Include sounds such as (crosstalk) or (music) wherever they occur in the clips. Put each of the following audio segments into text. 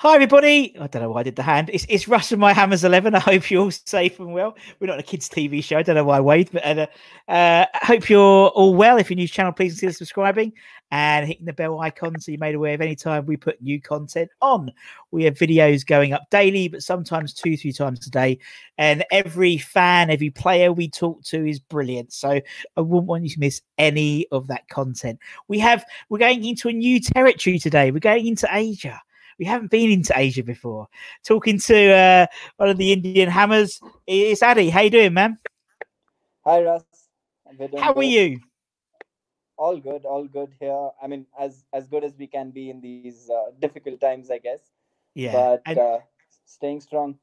Hi, everybody. I don't know why I did the hand. It's, it's Russ and my Hammers 11. I hope you're all (laughs) safe and well. We're not a kids' TV show. I don't know why I waved, but uh, uh, I hope you're all well. If you're new to the channel, please consider subscribing and hitting the bell icon so you're made aware of any time we put new content on. We have videos going up daily, but sometimes two, three times a day. And every fan, every player we talk to is brilliant. So I wouldn't want you to miss any of that content. We have, we're going into a new territory today. We're going into Asia we haven't been into Asia before. Talking to uh, one of the Indian hammers, it's Addy. How you doing, man? Hi, Russ. How are you? All good, all good here. I mean, as as good as we can be in these uh, difficult times, I guess. Yeah, but and- uh, staying strong.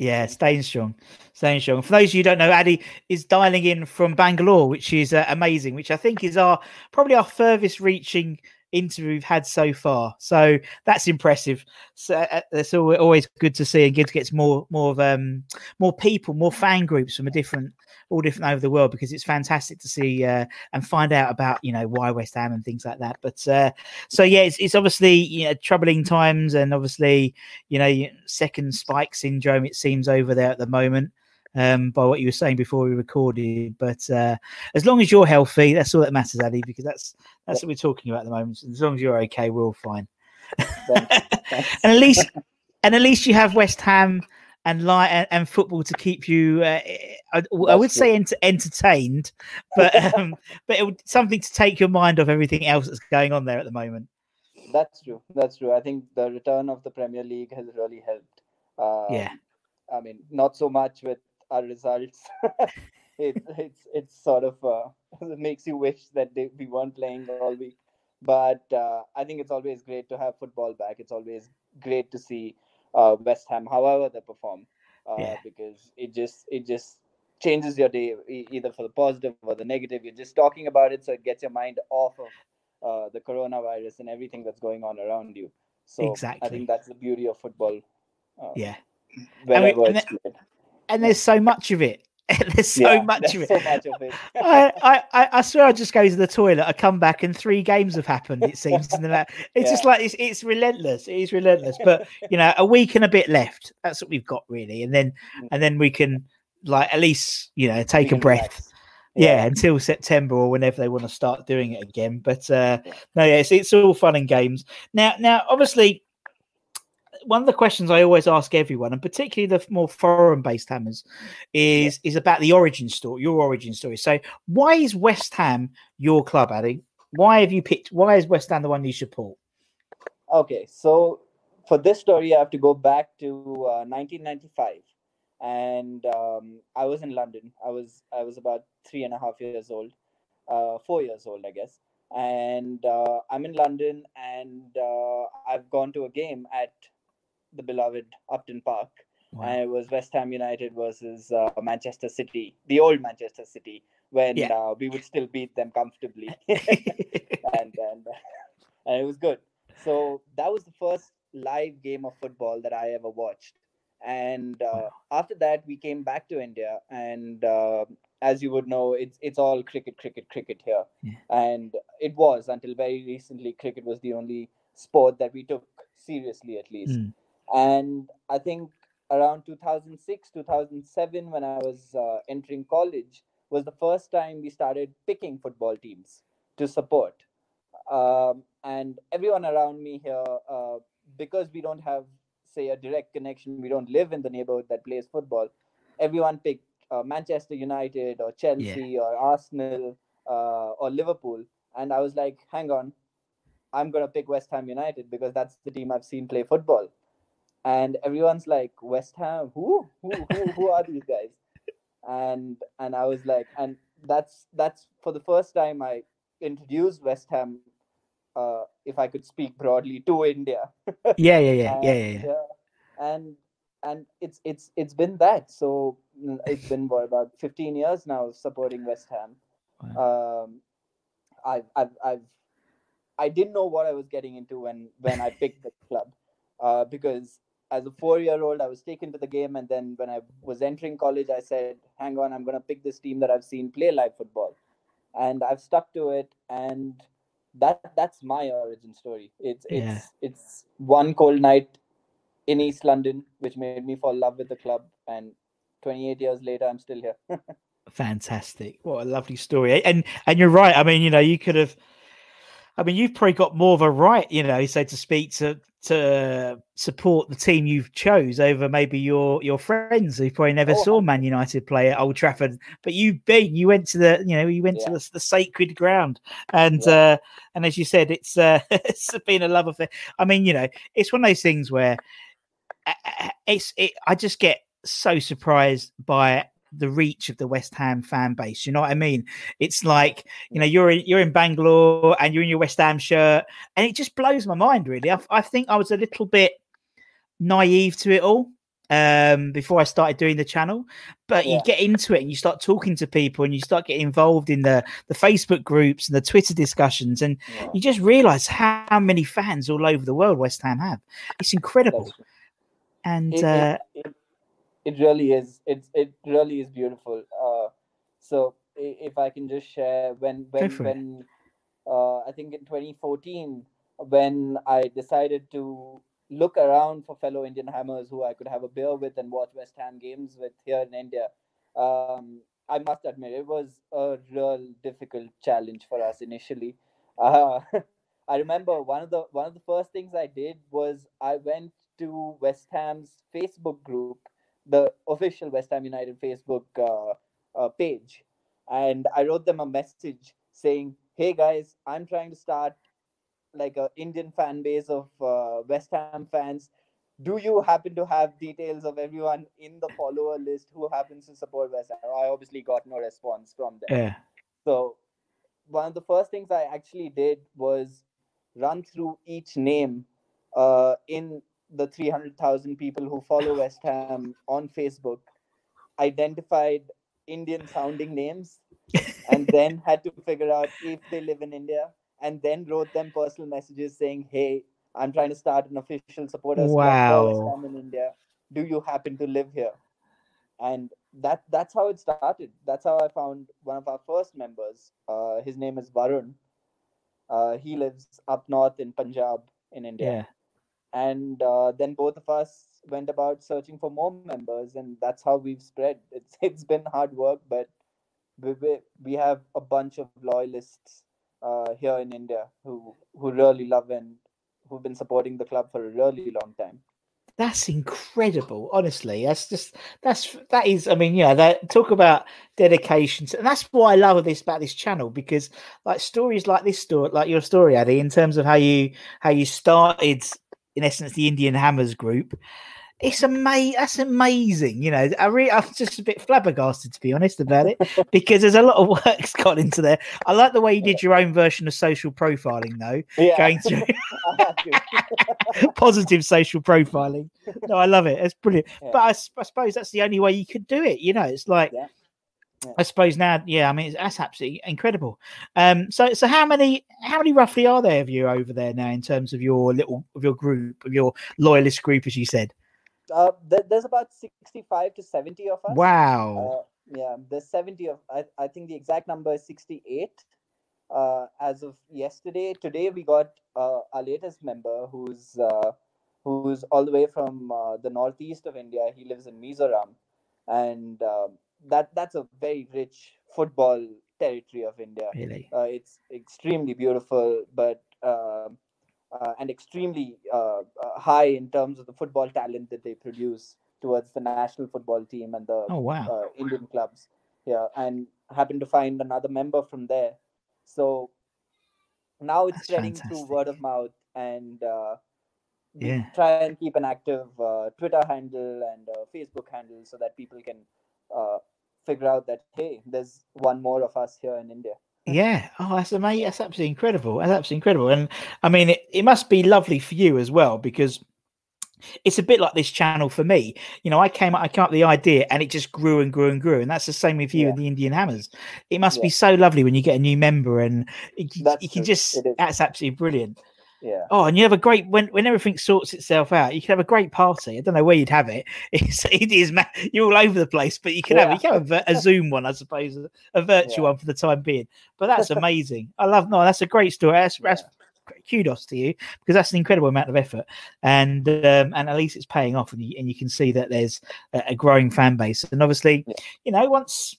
Yeah, staying strong, staying strong. For those of you who don't know, Addy is dialing in from Bangalore, which is uh, amazing. Which I think is our probably our furthest reaching interview we've had so far. So that's impressive. So uh, it's always good to see and good to get more more of um more people, more fan groups from a different all different over the world because it's fantastic to see uh, and find out about you know why West Ham and things like that. But uh, so yeah, it's, it's obviously you know troubling times and obviously you know second spike syndrome it seems over there at the moment um, by what you were saying before we recorded. But uh, as long as you're healthy, that's all that matters, Ali, because that's that's what we're talking about at the moment. As long as you're okay, we're all fine. (laughs) and at least, and at least you have West Ham and light and, and football to keep you. Uh, I, I, would say ent- entertained, but (laughs) um, but it would, something to take your mind off everything else that's going on there at the moment. That's true. That's true. I think the return of the Premier League has really helped. Um, yeah. I mean, not so much with our results. (laughs) it, it's it's sort of uh, (laughs) it makes you wish that they, we weren't playing all week. But uh, I think it's always great to have football back. It's always great to see uh, West Ham, however they perform, uh, yeah. because it just it just changes your day either for the positive or the negative. You're just talking about it, so it gets your mind off of uh, the coronavirus and everything that's going on around you. So exactly. I think that's the beauty of football. Uh, yeah. Wherever and, and, and there's so much of it. (laughs) there's so yeah, much of it. So much of it. (laughs) I, I, I swear I just go to the toilet, I come back, and three games have happened. It seems in the (laughs) It's yeah. just like it's, it's relentless. It is relentless. But you know, a week and a bit left. That's what we've got really, and then mm. and then we can like at least you know take a breath. Yeah. yeah. until September or whenever they want to start doing it again. But uh, no, yeah, it's, it's all fun and games. Now, now, obviously, one of the questions I always ask everyone, and particularly the more foreign-based hammers, is is about the origin story, your origin story. So, why is West Ham your club, Addy? Why have you picked? Why is West Ham the one you support? Okay, so for this story, I have to go back to uh, 1995, and um, I was in London. I was I was about three and a half years old, uh, four years old, I guess. And uh, I'm in London, and uh, I've gone to a game at the beloved Upton Park. Wow. And it was West Ham United versus uh, Manchester City, the old Manchester City, when yeah. uh, we would still beat them comfortably, (laughs) (laughs) and and (laughs) and it was good. So that was the first live game of football that I ever watched. And uh, wow. after that, we came back to India, and uh, as you would know, it's it's all cricket, cricket, cricket here. Yeah. And it was until very recently, cricket was the only sport that we took seriously, at least. Mm and i think around 2006 2007 when i was uh, entering college was the first time we started picking football teams to support. Um, and everyone around me here uh, because we don't have say a direct connection we don't live in the neighborhood that plays football everyone picked uh, manchester united or chelsea yeah. or arsenal uh, or liverpool. And i was like hang on i'm going to pick west ham united because that's the team i've seen play football and everyone's like West Ham, who, who, who, who are these guys? And and I was like, and that's that's for the first time I introduced West Ham, uh, if I could speak broadly, to India. (laughs) yeah, yeah, yeah, and, yeah, yeah, yeah. And and it's it's it's been that. So mm, it's been what, about 15 years now supporting West Ham. Wow. Um, I've I've I've I didn't know what I was getting into when when I picked the club, uh, because as a four year old, I was taken to the game. And then when I was entering college, I said, hang on, I'm going to pick this team that I've seen play live football. and I've stuck to it. And that that's my origin story. It's—it's—it's one cold night in East London, which made me fall in love with the club. And 28 years later, I'm still here. (laughs) Fantastic. What a lovely story. And and you're right. I mean, you know, you could have I mean, you've probably got more of a right, you know, so to speak, to to support the team you've chose over maybe your your friends who probably never Oh, saw Man United play at Old Trafford. But you've been, you went to the, you know, you went to the, the sacred ground, and Yeah. uh, and as you said, it's uh, (laughs) it's been a love affair. I mean, you know, it's one of those things where uh, uh, it's it. I just get so surprised by the reach of the West Ham fan base. You know what I mean? It's like you know you're in, you're in Bangalore and you're in your West Ham shirt, and it just blows my mind. Really, I, I think I was a little bit naive to it all um before I started doing the channel but you get into it and you start talking to people and you start getting involved in the the Facebook groups and the Twitter discussions and Yeah, you just realize how many fans all over the world West Ham have it's incredible and it, uh it, it, it really is it's it really is beautiful uh so if i can just share when when it. when uh i think in 2014 when i decided to look around for fellow indian hammers who i could have a beer with and watch west ham games with here in india um i must admit it was a real difficult challenge for us initially uh (laughs) I remember one of the one of the first things I did was I went to West Ham's Facebook group, the official West Ham United Facebook uh, uh, page, and I wrote them a message saying, "Hey guys, I'm trying to start like a Indian fan base of uh, West Ham fans. Do you happen to have details of everyone in the follower list who happens to support West Ham?" I obviously got no response from them. yeah So one of the first things I actually did was run through each name uh, in the 300,000 people who follow West Ham on Facebook, identified Indian sounding names, and (laughs) then had to figure out if they live in India, and then wrote them personal messages saying, Hey, I'm trying to start an official supporters club for West Ham in India. Do you happen to live here? and that that's how it started. That's how i found one of our first members. Uh, his name is varun. Uh, he lives up north in punjab in india. Yeah and uh, then both of us went about searching for more members and that's how we've spread it's (laughs) it's been hard work but we, we, have a bunch of loyalists uh, here in india who who really love and who've been supporting the club for a really long time That's incredible, honestly. That's just that's that is. I mean, yeah, that talk about dedication, and that's what I love this about this channel because like stories like this story, like your story, Addy, in terms of how you how you started, in essence, the Indian Hammers group. It's amazing. That's amazing. You know, I really, I'm just a bit flabbergasted to be honest about it (laughs) because there's a lot of (laughs) work's gone into there. I like the way you did your own version of social profiling, though, yeah going through I (laughs) positive social profiling. No, I love it. It's brilliant. Yeah. But I suppose that's the only way you could do it. You know, it's like Yeah. Yeah. I suppose now, yeah. I mean, that's absolutely incredible. Um, so, so how many, how many roughly are there of you over there now in terms of your little of your group, of your loyalist group, as you said? Uh, there, there's about 65 to 70 of us. Wow. Uh, yeah, there's 70 of, I, I think the exact number is 68 uh, as of yesterday. Today we got uh, our latest member who's uh, who's all the way from uh, the northeast of India. He lives in Mizoram. And um that that's a very rich football territory of India. really? Uh, it's extremely beautiful, but um uh, and extremely uh, uh, high in terms of the football talent that they produce towards the national football team and the Oh wow. uh, Indian clubs. Yeah, and happened to find another member from there. So now it's That's spreading through word of mouth, and uh, Yeah. try and keep an active uh, Twitter handle and uh, Facebook handle so that people can uh, figure out that hey, there's one more of us here in India. Yeah. Oh, that's amazing. That's absolutely incredible. That's absolutely incredible. And I mean, it, it must be lovely for you as well because it's a bit like this channel for me. You know, I came I came up with the idea and it just grew and grew and grew. And that's the same with you Yeah. and the Indian Hammers. It must be so lovely when you get a new member and you, you can true. just that's absolutely brilliant. Yeah. Oh, and you have a great when when everything sorts itself out. You can have a great party. I don't know where you'd have it. (laughs) It's it is you're all over the place, but you can have you can have a, a Zoom one, I suppose, a virtual Yeah. one for the time being. But that's (laughs) amazing. I love no, that's a great story. That's, that's kudos to you because that's an incredible amount of effort, and um, and at least it's paying off, and you, and you can see that there's a, a growing fan base, and obviously, Yeah. you know, once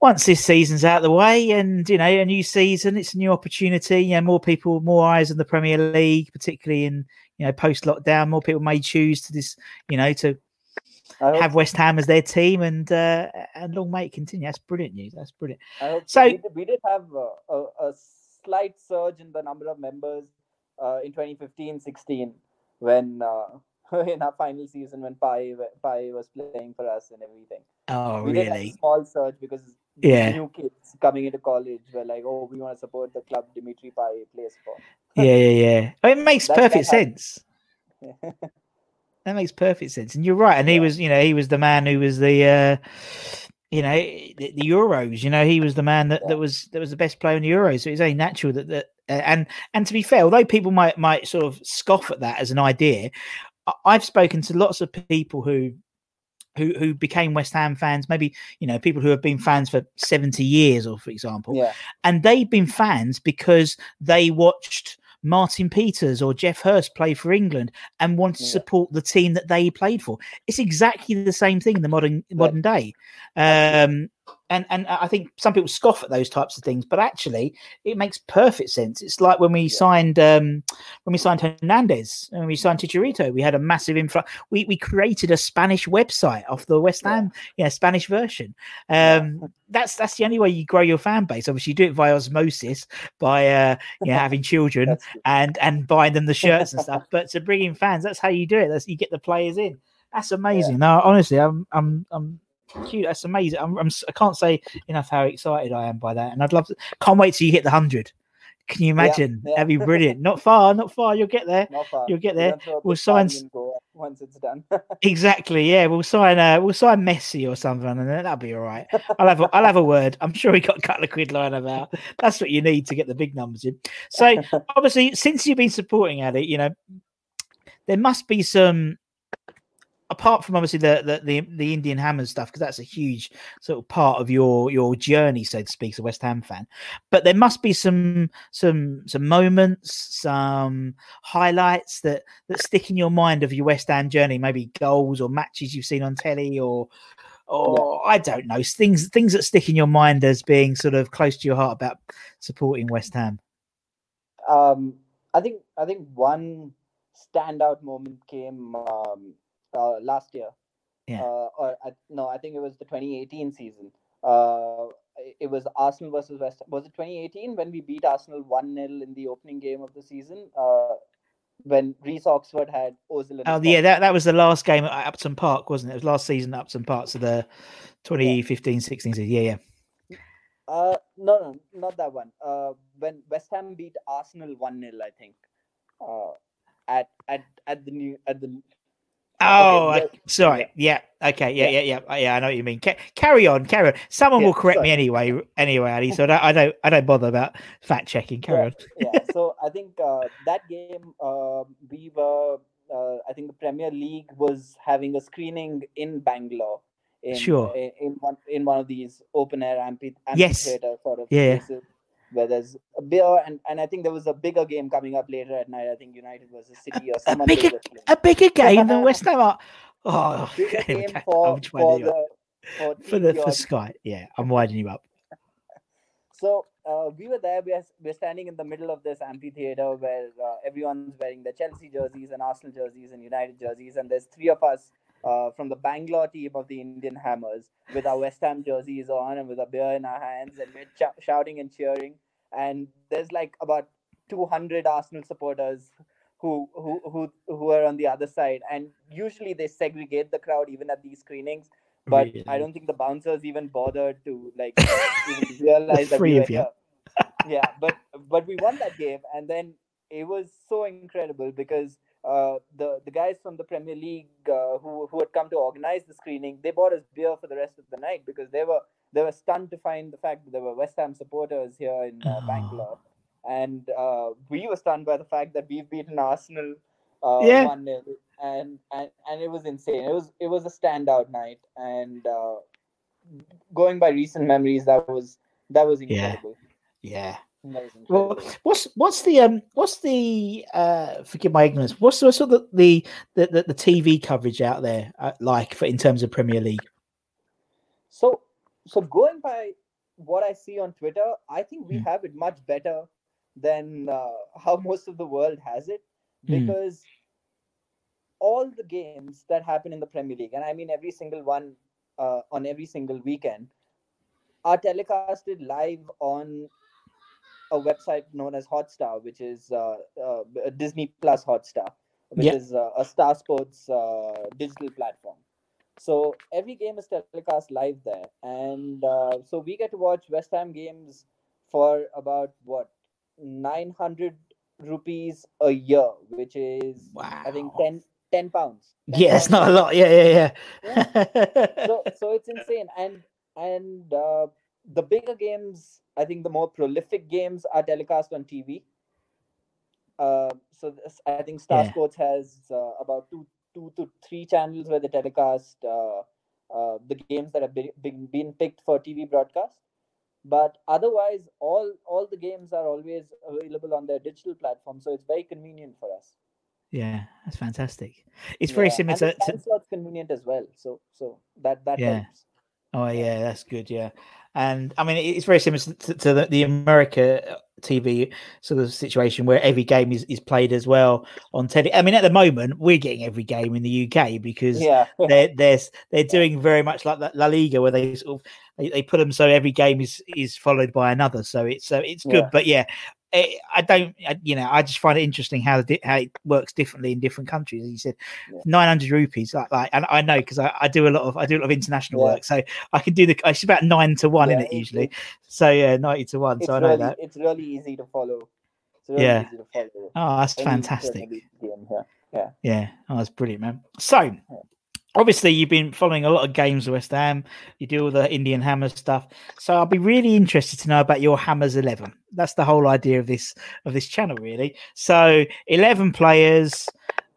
once this season's out of the way and you know a new season it's a new opportunity you know more people more eyes on the premier league particularly in you know post lockdown more people may choose to this you know to I have west ham as their team and uh and long may it continue. That's brilliant news. That's brilliant. So- we, did, we did have a, a, a slight surge in the number of members uh, in 2015-16 when uh, (laughs) in our final season when Pai Pai was playing for us and everything. oh we did have a really? small surge because Yeah. new kids coming into college were like, oh, we want to support the club Dimitri Payet plays for. yeah yeah yeah Oh, it makes That- perfect that sense That makes perfect sense, and you're right. And he was, you know, he was the man who was the, uh, you know, the, the Euros. You know, he was the man that, Yeah. that was that was the best player in the Euros. So it's only natural that that. Uh, and and to be fair, although people might might sort of scoff at that as an idea, I've spoken to lots of people who. Who, who became West Ham fans? Maybe you know people who have been fans for seventy years, or for example, Yeah, and they've been fans because they watched Martin Peters or Geoff Hurst play for England and wanted to Yeah. support the team that they played for. It's exactly the same thing in the modern modern day. Um, and and I think some people scoff at those types of things, but actually it makes perfect sense. It's like when we signed um, when we signed Hernandez and we signed Chicharito, we had a massive influx. We we created a Spanish website off the West Ham, yeah, Spanish version. Yeah. Um, that's that's the only way you grow your fan base. Obviously, you do it via osmosis by uh, you know having children and and buying them the shirts and stuff. (laughs) But to bring in fans, that's how you do it. That's you get the players in. That's amazing. No, honestly, I'm I'm I'm cute. That's amazing. I'm, I'm I can't say enough how excited I am by that, and I'd love to. Can't wait till you hit the hundred. Can you imagine? yeah. That'd be (laughs) brilliant. Not far, not far. You'll get there. Not far. You'll get there. gonna throw a We'll sign party s- and go once it's done. (laughs) Exactly. Yeah, we'll sign. Uh, we'll sign Messi or something, and then that'll be all right. I'll have. A, I'll have a word. I'm sure he got a couple of quid lying about. That's what you need to get the big numbers in. So (laughs) obviously, since you've been supporting Addy, you know, there must be some. Apart from obviously the the the, the Indian Hammers stuff, because that's a huge sort of part of your your journey, so to speak, as a West Ham fan. But there must be some some some moments, some highlights that that stick in your mind of your West Ham journey, maybe goals or matches you've seen on telly, or or I don't know things things that stick in your mind as being sort of close to your heart about supporting West Ham. um, I think I think one standout moment came um, uh, last year. Yeah. Uh, or I, no, I think it was the 2018 season. Uh, it- was Arsenal versus West. Was it 2018 when we beat Arsenal one 0 in the opening game of the season? Uh, when Reece Oxford had Ozil. Oh yeah, that, that was the last game at Upton Park, wasn't it? It was last season at Upton Park, so the 2015-16 season. Yeah, yeah. Uh, no, no, not that one. Uh, when West Ham beat Arsenal one 0 I think. Uh, at at at the new at the. Oh, Okay, I- sorry. Yeah. Okay. Yeah. Yeah. Yeah. Yeah. Yeah. I know what you mean. Ca- carry on. Carry on. Someone Yeah, will correct me anyway. Anyway, Ali. (laughs) So I don't, I don't. I don't bother about fact checking. Carry on. yeah, so I think uh, that game uh, we were. Uh, I think the Premier League was having a screening in Bangalore. In, Sure. In, in one in one of these open air amphi- Yes. amphitheater sort of Yeah. places where there's a beer and, and I think there was a bigger game coming up later at night. I think United versus City or someone. bigger- A bigger game than West Ham. Are... (laughs) Oh, bigger game for, (laughs) for the for, for the for. Sky. Yeah, I'm winding you up. (laughs) So uh, we were there. We are, we're standing in the middle of this amphitheater where uh, everyone's wearing their Chelsea jerseys and Arsenal jerseys and United jerseys, and there's three of us uh, from the Bangalore team of the Indian Hammers with our West Ham jerseys on and with a beer in our hands, and we're ch- shouting and cheering. And there's like about 200 Arsenal supporters who who who who are on the other side, and usually they segregate the crowd even at these screenings. But I don't think the bouncers even bothered to like (laughs) realize that we were here. yeah, but but we won that game, and then it was so incredible because uh, the the guys from the Premier League uh, who who had come to organize the screening, they bought us beer for the rest of the night because they were they were stunned to find the fact that there were West Ham supporters here in uh, Oh. Bangalore, and uh, we were stunned by the fact that we've beaten Arsenal uh, Yeah. one 0 and, and and it was insane. It was it was a standout night, and uh, going by recent memories, that was that was incredible. Yeah. Was Well, what's what's the um what's the uh forgive my ignorance what's the sort of the the, the, the TV coverage out there uh, like for in terms of Premier League? So so going by what I see on Twitter, I think we Hmm. have it much better than uh, how most of the world has it Hmm. because all the games that happen in the Premier League, and I mean every single one uh, on every single weekend, are telecasted live on a website known as Hotstar, which is uh, uh, Disney Plus Hotstar, which Yeah. is uh, a Star Sports uh, digital platform. So every game is telecast live there, and uh, so we get to watch West Ham games for about what nine hundred rupees a year, which is I think 10, 10 pounds. 10 Yeah, it's not a lot. Yeah, yeah, yeah. (laughs) so so it's insane and and uh, the bigger games i think the more prolific games are telecast on tv uh, so this, i think star Yeah. sports has uh, about two two to three channels where they telecast uh, uh, the games that have been, been, been picked for tv broadcast but otherwise all all the games are always available on their digital platform so it's very convenient for us yeah, that's fantastic. It's very Yeah, similar and the to, to slot's convenient as well so so that that Yeah. helps Oh yeah, that's good. Yeah, and I mean it's very similar to, to the, the America TV sort of situation where every game is, is played as well on telly. I mean, at the moment we're getting every game in the UK because yeah (laughs) they're they're they're doing very much like that La Liga where they sort of they, they put them so every game is is followed by another. So it's so it's good. Yeah. But yeah, I don't I, you know I just find it interesting how the, how it works differently in different countries. You said, Yeah. nine hundred rupees like like and I know because I, I do a lot of I do a lot of international Yeah. work, so I can do the it's about nine to one in Yeah, it it- usually. So yeah, ninety to one. So I know really that. it's really easy to follow. It's really Yeah. easy to follow. Oh, that's fantastic. Game here. Yeah, oh, that's brilliant, man. So, obviously, you've been following a lot of games West Ham. You do all the Indian Hammer stuff. So, I'll be really interested to know about your Hammers Eleven. That's the whole idea of this of this channel, really. So, eleven players.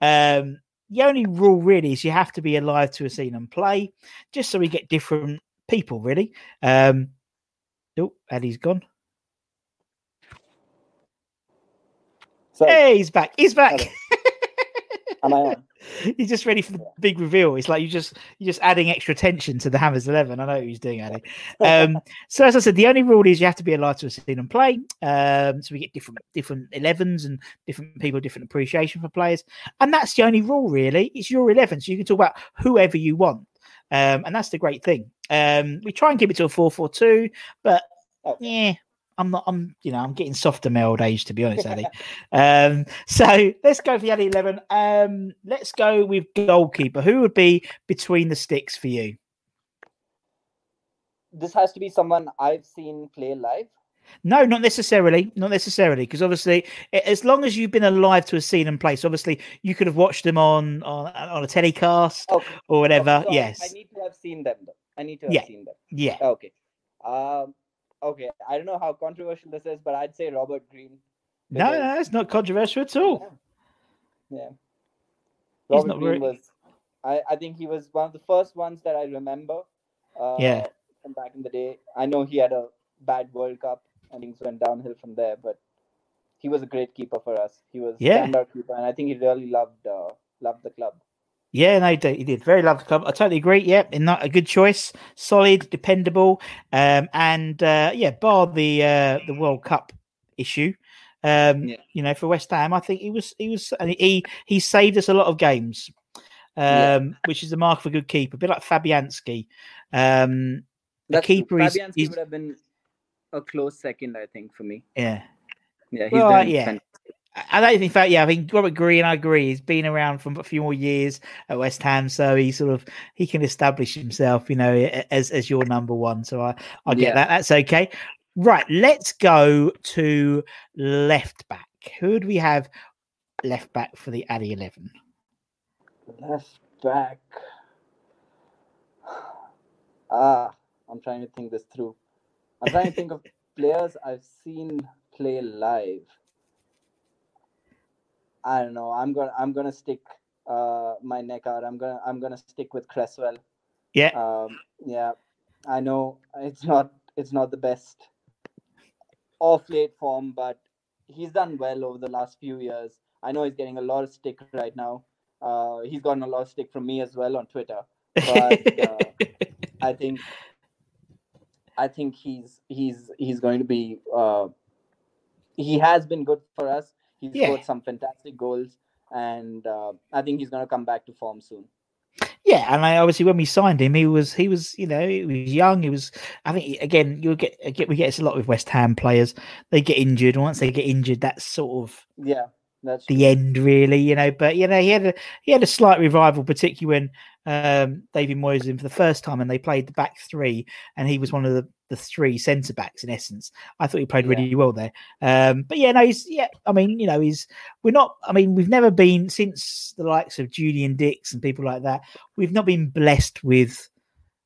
Um, the only rule really is you have to be alive to have seen them play, just so we get different people, really. Um, oh, Eddie's gone. So Hey, he's back. He's back. I? (laughs) He's just ready for the big reveal. It's like you just you're just adding extra tension to the Hammers Eleven. I know what he's doing, Addy. Um, (laughs) so as I said, the only rule is you have to be alive to have seen them play. Um, so we get different different elevens and different people, different appreciation for players, and that's the only rule really. It's your eleven, so you can talk about whoever you want, um, and that's the great thing. Um, we try and keep it to a four-four-two, but yeah. I'm not. I'm. You know. I'm getting softer my old age, to be honest, Addy. um. So let's go for the Addy eleven. Um. Let's go with goalkeeper. Who would be between the sticks for you? This has to be someone I've seen play live. No, not necessarily. Not necessarily, because obviously, as long as you've been alive to have seen them play, so obviously you could have watched them on on, on a telecast Okay. or whatever. yes. I need to have seen them though. I need to have Yeah. seen them. yeah. Okay. Um. Okay. I don't know how controversial this is, but I'd say Robert Green. No, because- no, it's not controversial at all. Yeah. He's Robert not Green very- was. I, I think he was one of the first ones that I remember. Uh, Yeah. From back in the day, I know he had a bad World Cup and things went downhill from there, but he was a great keeper for us. He was Yeah. standout keeper, and I think he really loved uh, loved the club. Yeah, no, he did. Very lovely club. I totally agree. Yeah, in that a good choice, solid, dependable, um, and uh, yeah, bar the uh, the World Cup issue. Um, Yeah. You know, for West Ham, I think he was he was and he he saved us a lot of games, um, Yeah. which is the mark of a good keeper. A bit like Fabianski. Um, the That's keeper is, is would have been a close second, I think, for me. yeah. Yeah, he's Well, done yeah. fan- I I don't think that. Yeah, I think Robert Green. I agree. He's been around for a few more years at West Ham, so he sort of he can establish himself, you know, as as your number one. So I I get Yeah. that. That's okay. Right. Let's go to left back. Who do we have left back for the Addy Eleven? Left back. (sighs) Ah, I'm trying to think this through. I'm trying to think of (laughs) players I've seen play live, I don't know. I'm gonna I'm gonna stick uh, my neck out. I'm gonna I'm gonna stick with Cresswell. Yeah. Um, yeah. I know it's not it's not the best off late form, but he's done well over the last few years. I know he's getting a lot of stick right now. Uh, he's gotten a lot of stick from me as well on Twitter. But uh, (laughs) I think I think he's he's he's going to be uh, he has been good for us. He's Yeah. scored some fantastic goals, and uh, I think he's going to come back to form soon. Yeah, and I obviously when we signed him, he was he was you know he was young. He was I think again you get get we get this a lot with West Ham players. They get injured, and once they get injured, that's sort of Yeah, that's the end, really. You know, but you know he had a he had a slight revival, particularly when um, David Moyes in for the first time, and they played the back three, and he was one of the the three centre backs in essence. I thought he played really well there. Um, but yeah, no, he's yeah. I mean, you know, he's we're not. I mean, we've never been since the likes of Julian Dicks and people like that. We've not been blessed with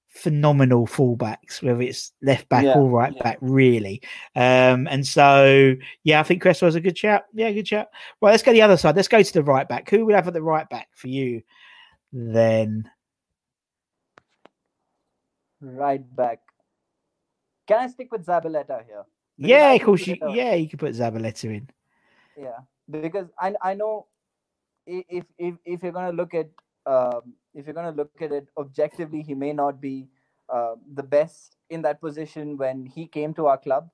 phenomenal fullbacks, whether it's left back Yeah, or right yeah. back, really. Um, and so, yeah, I think Cresswell's a good shout. Yeah, good shout. Right, let's go the other side. Let's go to the right back. Who would have at the right back for you then? right back. Can I stick with Zabaleta here? Because Yeah, of course. You, yeah, you could put Zabaleta in. yeah because i i know if if if you're going to look at um if you're to look at it objectively he may not be uh, the best in that position when he came to our club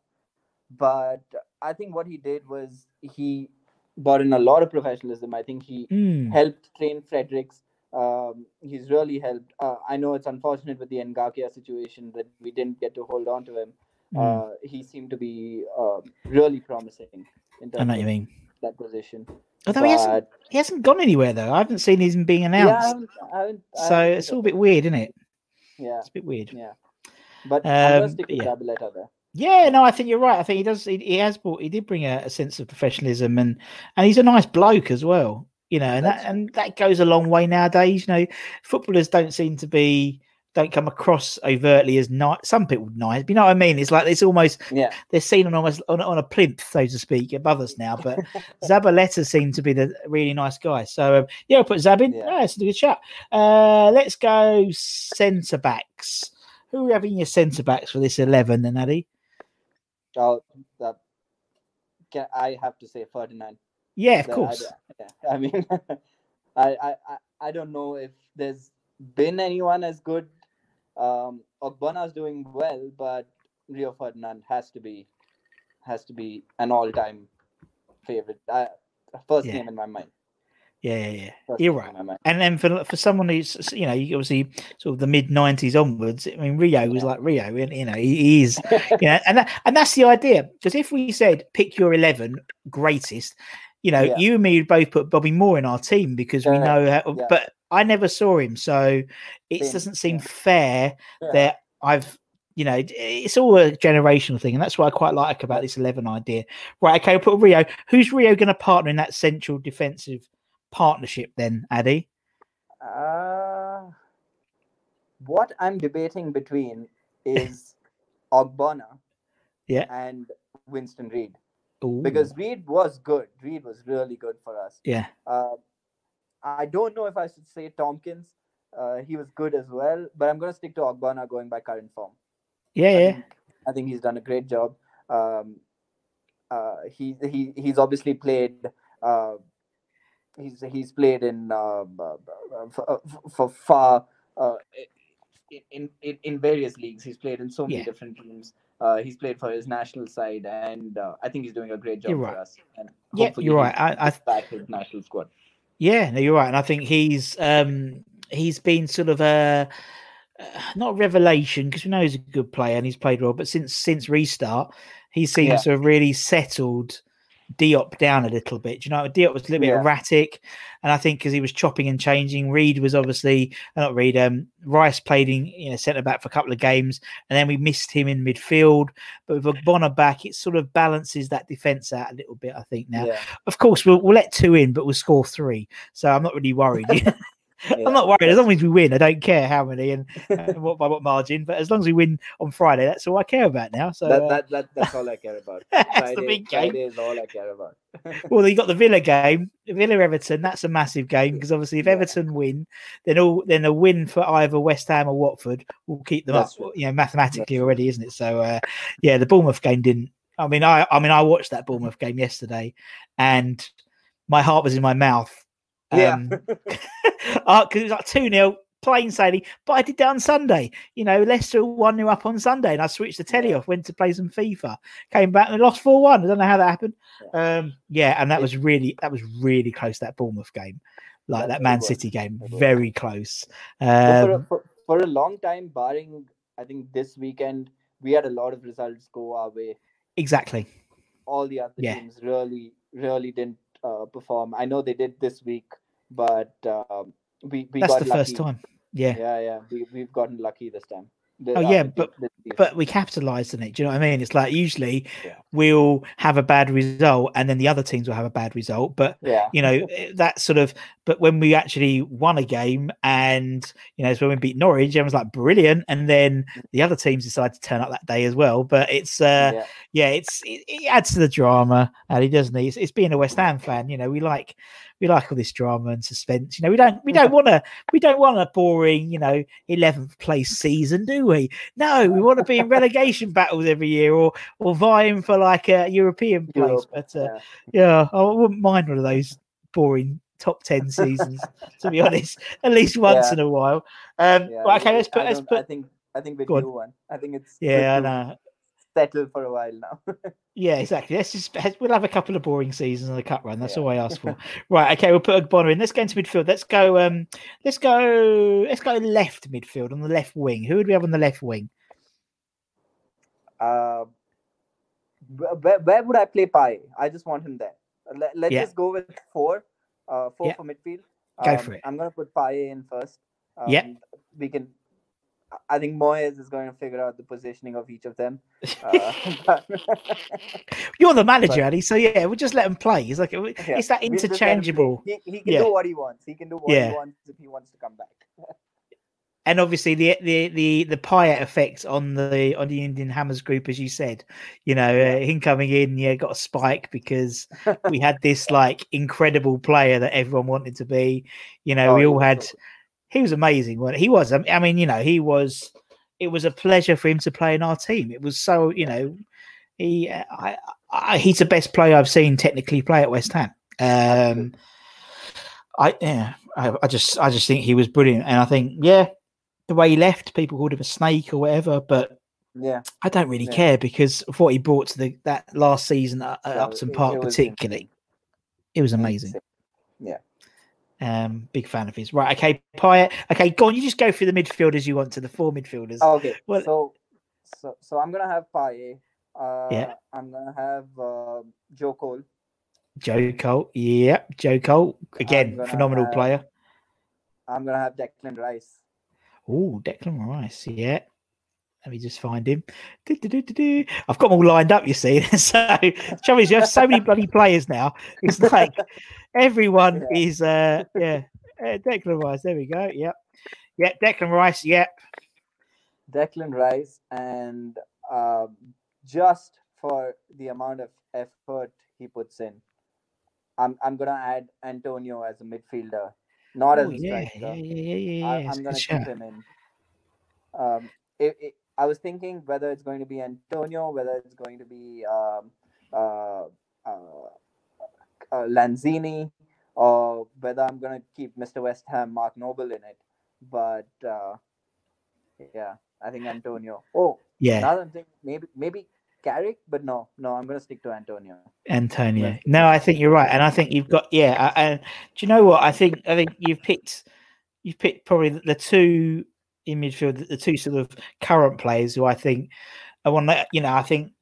but i think what he did was he brought in a lot of professionalism i think he Mm. helped train fredericks um, he's really helped uh, i know it's unfortunate with the Ngakia situation that we didn't get to hold on to him Mm. uh, he seemed to be uh, really promising in I know what you mean. that position. Although he hasn't, he hasn't gone anywhere though. I haven't seen him being yeah, I announced. haven't- I haven't- I so it's all a bit weird, isn't it? Yeah, It's a bit weird. yeah. But Um, gonna stick with yeah. There. Yeah, no, I think you're right. I think he does. He, he has brought. He did bring a, a sense of professionalism, and and he's a nice bloke as well. You know, and that and that goes a long way nowadays. You know, footballers don't seem to be don't come across overtly as nice. Some people nice, you know what I mean. It's like it's almost Yeah, they're seen on almost on, on a plinth, so to speak, above us now. But Zabaleta seemed to be the really nice guy. So um, yeah, I'll put Zab in. Yeah. Yeah, it's a good shot. Uh, let's go centre backs. Who are we having your centre backs for this eleven, then, Addy? oh, that, I have to say Ferdinand. Yeah, of I- course. yeah, (laughs) I mean, (laughs) I, I, I, I don't know if there's been anyone as good. Um, Ogbonna's doing well, but Rio Ferdinand has to be, has to be an all-time favorite. I, first Yeah. name in my mind. Yeah, yeah, yeah. First You're right. in my mind. And then for for someone who's you know, you obviously sort of the mid '90s onwards. I mean, Rio was Yeah. like Rio, and you know, he, he is, (laughs) you know, and that, and that's the idea. Because if we said pick your eleven greatest, you know, Yeah. you and me would both put Bobby Moore in our team because we know how. Yeah. But I never saw him, so it doesn't seem yeah. fair Yeah. that I've. You know, it's all a generational thing, and that's what I quite like about this eleven idea. Right, okay, we'll put Rio. Who's Rio going to partner in that central defensive partnership then, Addy? Uh, what I'm debating between is (laughs) Ogbonna Yeah. and Winston Reid Ooh, because Reid was good. Reid was really good for us. yeah, Uh, I don't know if I should say Tomkins. Uh, he was good as well, but I'm going to stick to Ogbonna going by current form. yeah, I yeah. think, I think he's done a great job. Um, uh, he he he's obviously played. Uh, he's he's played in uh, for, uh, for far uh, in, in in various leagues. He's played in so many Yeah. different teams. Uh, he's played for his national side, and uh, I think he's doing a great job You're for us. And Yeah, you're right. I- I back his national squad. Yeah, no, you're right, and I think he's um he's been sort of a uh, not a revelation because we know he's a good player and he's played well, but since since restart, he seems Yeah. to have really settled Diop down a little bit. Do You know, Diop was a little bit Yeah. erratic, and I think because he was chopping and changing, Reid was obviously uh, not Reid. Um, Rice played in you know centre back for a couple of games, and then we missed him in midfield. But with a Bonner back, it sort of balances that defence out a little bit. I think now Yeah. of course we'll, we'll let two in but we'll score three so i'm not really worried (laughs) I'm not worried. As long as we win, I don't care how many and, (laughs) and what by what margin. But as long as we win on Friday, that's all I care about now. So that, uh, that, that that's all I care about. (laughs) That's the big game. Friday is all I care about. (laughs) well, you got the Villa game, Villa Everton. That's a massive game because obviously, if Yeah. Everton win, then all then a win for either West Ham or Watford will keep them That's up. You know, mathematically That's already, isn't it? So, uh, yeah, the Bournemouth game didn't. I mean, I I mean, I watched that Bournemouth game yesterday, and my heart was in my mouth. Yeah. Um, (laughs) because it was like 2 0, plain sailing. But I did that on Sunday. You know, Leicester 1 0 up on Sunday, and I switched the telly off, went to play some FIFA, came back and lost 4 1. I don't know how that happened. Um, yeah, and that was really, that was really close, that Bournemouth game. Like That Man. City game, very close. But for, a, Um, for, for a long time, barring I think this weekend, we had a lot of results go our way. exactly. All the other Yeah. teams really, really didn't uh, perform. I know they did this week, but um, we we That's got the lucky. first time. Yeah. Yeah, yeah, we we've gotten lucky this time. Oh, uh, yeah, but- the but we capitalized on it. Do you know what I mean? It's like usually Yeah. we'll have a bad result and then the other teams will have a bad result. But yeah, you know eh, that sort of. But when we actually won a game and you know, it's when we beat Norwich, everyone's like brilliant, and then the other teams decide to turn up that day as well. But it's uh, yeah, it's it, it adds to the drama, and it doesn't. It's, it's being a West Ham fan. You know, we like we like all this drama and suspense. You know, we don't we don't (laughs) want to we don't want a boring you know eleventh place season, do we? No, we want to be in relegation battles every year or or vying for like a European place. Europe, But uh, yeah. yeah, I wouldn't mind one of those boring top ten seasons. (laughs) to be honest, at least once Yeah. in a while. Um, yeah. well, okay, let's put let's don't- I think I think Go on. one. I think it's yeah, I know. settle for a while now. (laughs) Yeah, exactly. Let's just we'll have a couple of boring seasons and a cut run. That's Yeah. all I asked for. (laughs) right. Okay, we'll put Ogbonna in. Let's go into midfield. Let's go. Um, let's go. Let's go left midfield on the left wing. Who would we have on the left wing? Uh, where, where would I play Payet? I just want him there. Let, let's Yeah. just go with four. Uh, four Yeah. for midfield. Go for it. I'm gonna put Payet in first. Um, Yeah. We can. I think Moyes is going to figure out the positioning of each of them. Uh, (laughs) You're the manager, But-. So yeah, we'll just let him play. He's like Yeah, it's that we'll just let him play. interchangeable. He, he can do what he wants. He can do what he wants if he wants to come back. (laughs) and obviously the the the the Payet effect on the on the Indian Hammers group, as you said, you know, uh, him coming in, yeah, got a spike because (laughs) we had this like incredible player that everyone wanted to be. You know, Oh, we all had. He was amazing. wasn't he He was. I mean- you know, he was. It was a pleasure for him to play in our team. It was so, you know, he. uh, I, I, he's the best player I've seen technically play at West Ham. Um, I yeah, I, I just I just think he was brilliant, and I think yeah, the way he left, people called him a snake or whatever, but Yeah. I don't really Yeah. care because of what he brought to the that last season at, at No, Upton it- Park, it particularly. insane. It was amazing. Yeah. Um, big fan of his. Right, okay, Payet. Okay, go on. You just go through the midfielders you want to the four midfielders. Okay. Well- so, so, so I'm gonna have Payet. Uh, Yeah. I'm gonna have uh, Joe Cole. Joe Cole. Yeah, Joe Cole again, phenomenal have- player. I'm gonna have Declan Rice. Oh, Declan Rice. Yeah. Let me just find him. Do-do-do-do-do. I've got them all lined up, you see. (laughs) so, trouble is, you have so many bloody players now. It's like everyone (laughs) Yeah. is, uh, yeah. Uh, Declan Rice. There we go. Yep. Yep. Declan Rice. Yep. Declan Rice, and um, just for the amount of effort he puts in, I'm I'm gonna add Antonio as a midfielder, not as Oh, a yeah, striker. yeah, yeah, yeah, yeah. I, yeah. It's I'm a gonna keep him in. Um, it, it, I was thinking whether it's going to be Antonio, whether it's going to be um, uh, uh, uh, Lanzini, or whether I'm gonna keep Mr. West Ham Mark Noble in it. But uh, yeah, I think Antonio. Oh, Yeah. another thing, maybe maybe Carrick, but no, no, I'm gonna stick to Antonio. Antonio. Yeah. No, I think you're right, and I think you've got yeah. And do you know what? I think I think you've picked you've picked probably the- two in midfield, the two sort of current players who I think I want. to You know, I think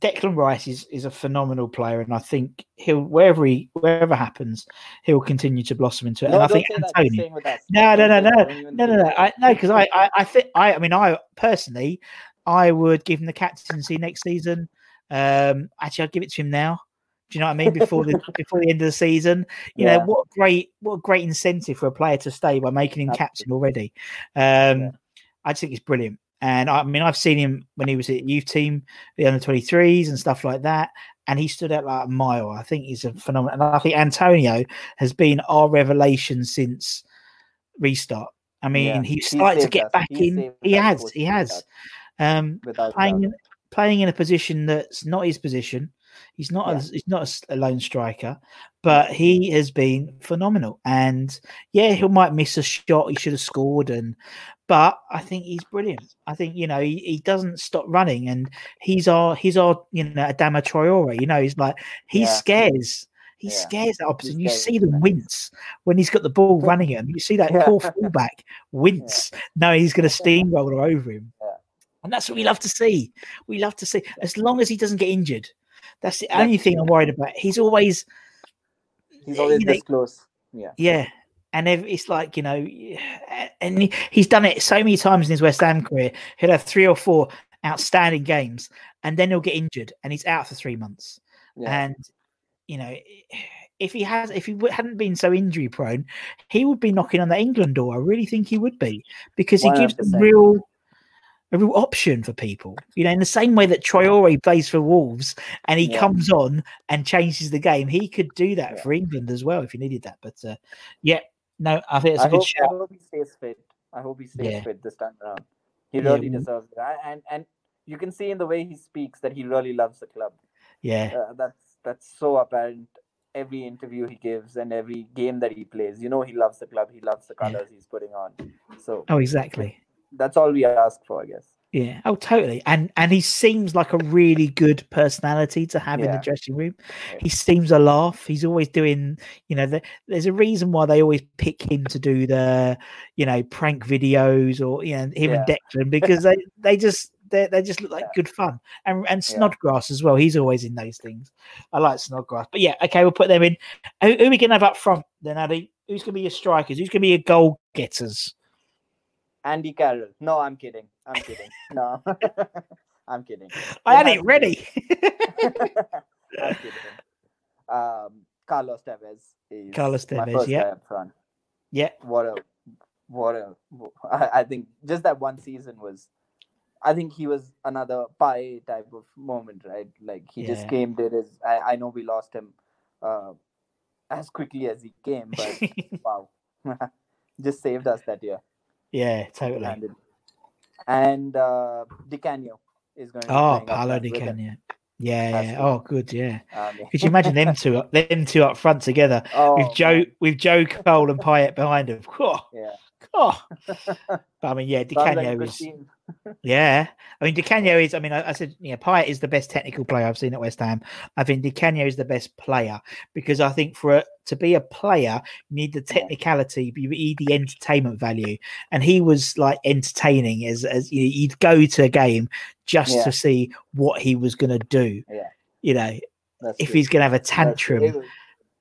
Declan Rice is is a phenomenal player, and I think he'll wherever he wherever happens, he'll continue to blossom into it. No, and I think say that. He's Antonio. staying with us. No, no, Don't no, no, No, no, no. I, no, because I, I, I think I, I mean, I personally, I would give him the captaincy next season. Um, actually, I'd give it to him now Do you know what I mean? Before the (laughs) before the end of the season, you Yeah. know what a great what a great incentive for a player to stay by making him captain already. Um, Yeah. I just think it's brilliant. And I mean, I've seen him when he was at youth team, the under 23s and stuff like that. And he stood out like a mile. I think he's a phenomenal. And I think Antonio has been our revelation since restart. I mean, Yeah. he's He started to get back in. He has. He has. Um, playing playing in a position that's not his position. He's not. Yeah. A, he's not a lone striker, but he has been phenomenal. And yeah, he might miss a shot he should have scored, and but I think he's brilliant. I think you know he, he doesn't stop running, and he's our he's our you know Adama Traore. You know he's like he Yeah. scares. He Yeah. scares the opposite. You see them wince when he's got the ball (laughs) running at him. You see that poor fullback (laughs) wince. No, he's going (laughs) to steamroller over him. And that's what we love to see. We love to see, as long as he doesn't get injured. That's the only thing I'm worried about. He's always, He's always you know, this close. Yeah. yeah. And it's like, you know, (sighs) and he's done it so many times in his West Ham career. He'll have three or four outstanding games and then he'll get injured and he's out for three months. Yeah. And, you know, (sighs) if he has, if he hadn't been so injury prone, he would be knocking on the England door. I really think he would be because he gives them real, a real option for people. You know, in the same way that Traore plays for Wolves and he Yeah. comes on and changes the game, he could do that Yeah. for England as well if he needed that. But uh, yeah, no, I think it's a I good hope, I hope he stays fit. I hope he stays Yeah. fit this time around. He really deserves it. I- And and you can see in the way he speaks that he really loves the club. Yeah, Uh, that's that's so apparent. Every interview he gives and every game that he plays, you know, he loves the club. He loves the colors he's putting on. So oh, exactly. That's all we ask for, I guess. Yeah. Oh, totally. And and he seems like a really good personality to have in the dressing room. He seems a laugh. He's always doing, you know, the, there's a reason why they always pick him to do the, you know, prank videos or you know him and Yeah. Declan (laughs) because they they just they they just look like Yeah. good fun. And and Yeah. Snodgrass as well. He's always in those things. I like Snodgrass. But yeah, okay, we'll put them in. Who, who are we gonna have up front then, Addy? Who's gonna be your strikers? Who's gonna be your goal getters? Andy Carroll. No, I'm kidding. I'm kidding. No, (laughs) I'm kidding. I had it ready. (laughs) I'm kidding. Um, Carlos Tevez is Carlos Tevez, first yeah. guy up front. yeah. What a, what a! I, I think just that one season was. I think he was another Payet type of moment, right? Like he Yeah. just came, did his. I, I know we lost him, uh, as quickly as he came, but (laughs) wow, just saved us that year. Yeah, totally. And uh, Di Canio is going. Oh, Paolo front Di. Canio. Yeah, yeah. Oh, good. Yeah. Um, Could you imagine them two, them two up front together (laughs) oh, with Joe, man, with Joe Cole and Payet behind them? (laughs) Yeah, oh. (laughs) But I mean, yeah, Di Canio is. (laughs) Yeah, I mean, (laughs) Di Canio is. I mean, I, I said, yeah, Payet is the best technical player I've seen at West Ham. I think Di Canio is the best player because I think for a, to be a player, you need the technicality, but you need the entertainment value. And he was like entertaining as as you you'd go to a game just Yeah. to see what he was going to do. Yeah. You know, That's if he's going to have a tantrum,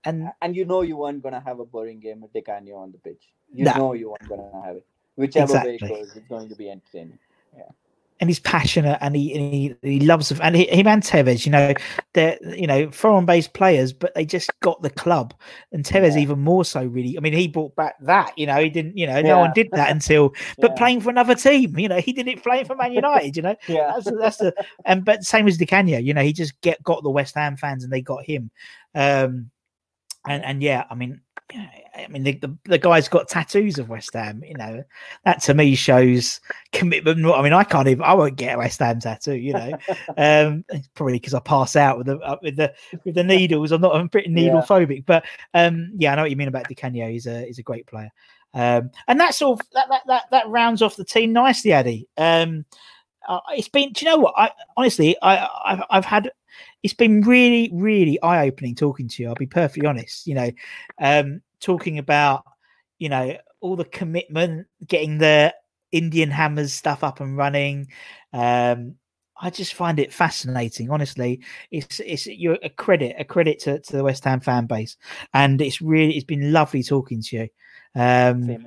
and and you know you weren't gonna have a boring game with Di Canio on the pitch. You No. know you weren't gonna have it. Whichever way it goes, it's going to be entertaining. Yeah. and he's passionate and he and he, he loves and he, him and Tevez, you know, they're you know foreign based players, but they just got the club. And Tevez Yeah. even more so, really. I mean, he brought back that, you know, he didn't, you know, no one did that until, (laughs) but Yeah. playing for another team, you know, he did it playing for Man United, you know, (laughs) Yeah, that's that's the and but same as Di Canio, you know, he just get got the West Ham fans and they got him. Um, and and yeah, I mean, I mean, the, the, the guy's got tattoos of West Ham. You know, that to me shows commitment. I mean, I can't even. I won't get a West Ham tattoo. You know, (laughs) um, it's probably because I pass out with the uh, with the with the needles. I'm not. I'm pretty Yeah. needle phobic. But um, yeah, I know what you mean about Di Canio. He's a he's a great player. Um, and that's all. That, that that that rounds off the team nicely, Addy. Um, uh, it's been. Do you know what? I honestly, I I've, I've had. It's been really, really eye opening talking to you. I'll be perfectly honest. You know, um, talking about you know all the commitment, getting the Indian Hammers stuff up and running. Um, I just find it fascinating. Honestly, it's it's you're a credit, a credit to, to the West Ham fan base, and it's really it's been lovely talking to you. Um.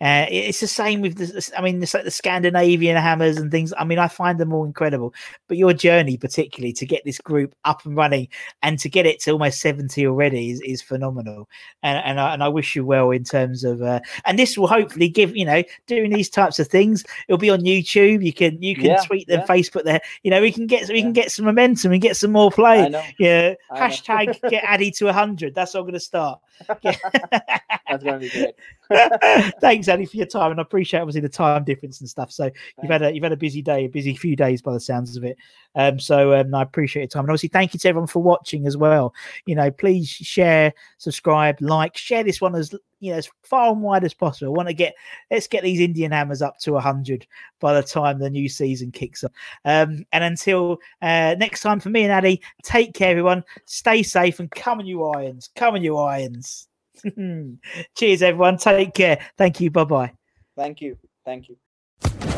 Uh, it's the same with the, I mean, it's like the Scandinavian hammers and things. I mean, I find them all incredible. But your journey, particularly to get this group up and running and to get it to almost 70 already is, is phenomenal. And, and, I, and I wish you well in terms of, uh, and this will hopefully give, you know, doing these types of things. It'll be on YouTube. You can, you can yeah, tweet them, yeah. Facebook there. You know, we can get, we yeah. can get some momentum and get some more play. Yeah. Hashtag get Addy to 100. That's all I'm going to start. (laughs) That's going to be great. (laughs) Thanks, Andy, for your time, and I appreciate obviously the time difference and stuff. So you've had a you've had a busy day, a busy few days by the sounds of it. Um, so um, I appreciate your time, and obviously thank you to everyone for watching as well. You know, please share, subscribe, like, share this one as you know as far and wide as possible. I want to get let's get these Indian hammers up to hundred by the time the new season kicks off. Um, and until uh, next time, for me and Addy, take care, everyone. Stay safe and come on, you irons. Come on, you irons. (laughs) Cheers, everyone. Take care. Thank you. Bye bye. Thank you. Thank you.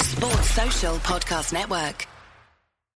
Sports Social Podcast Network.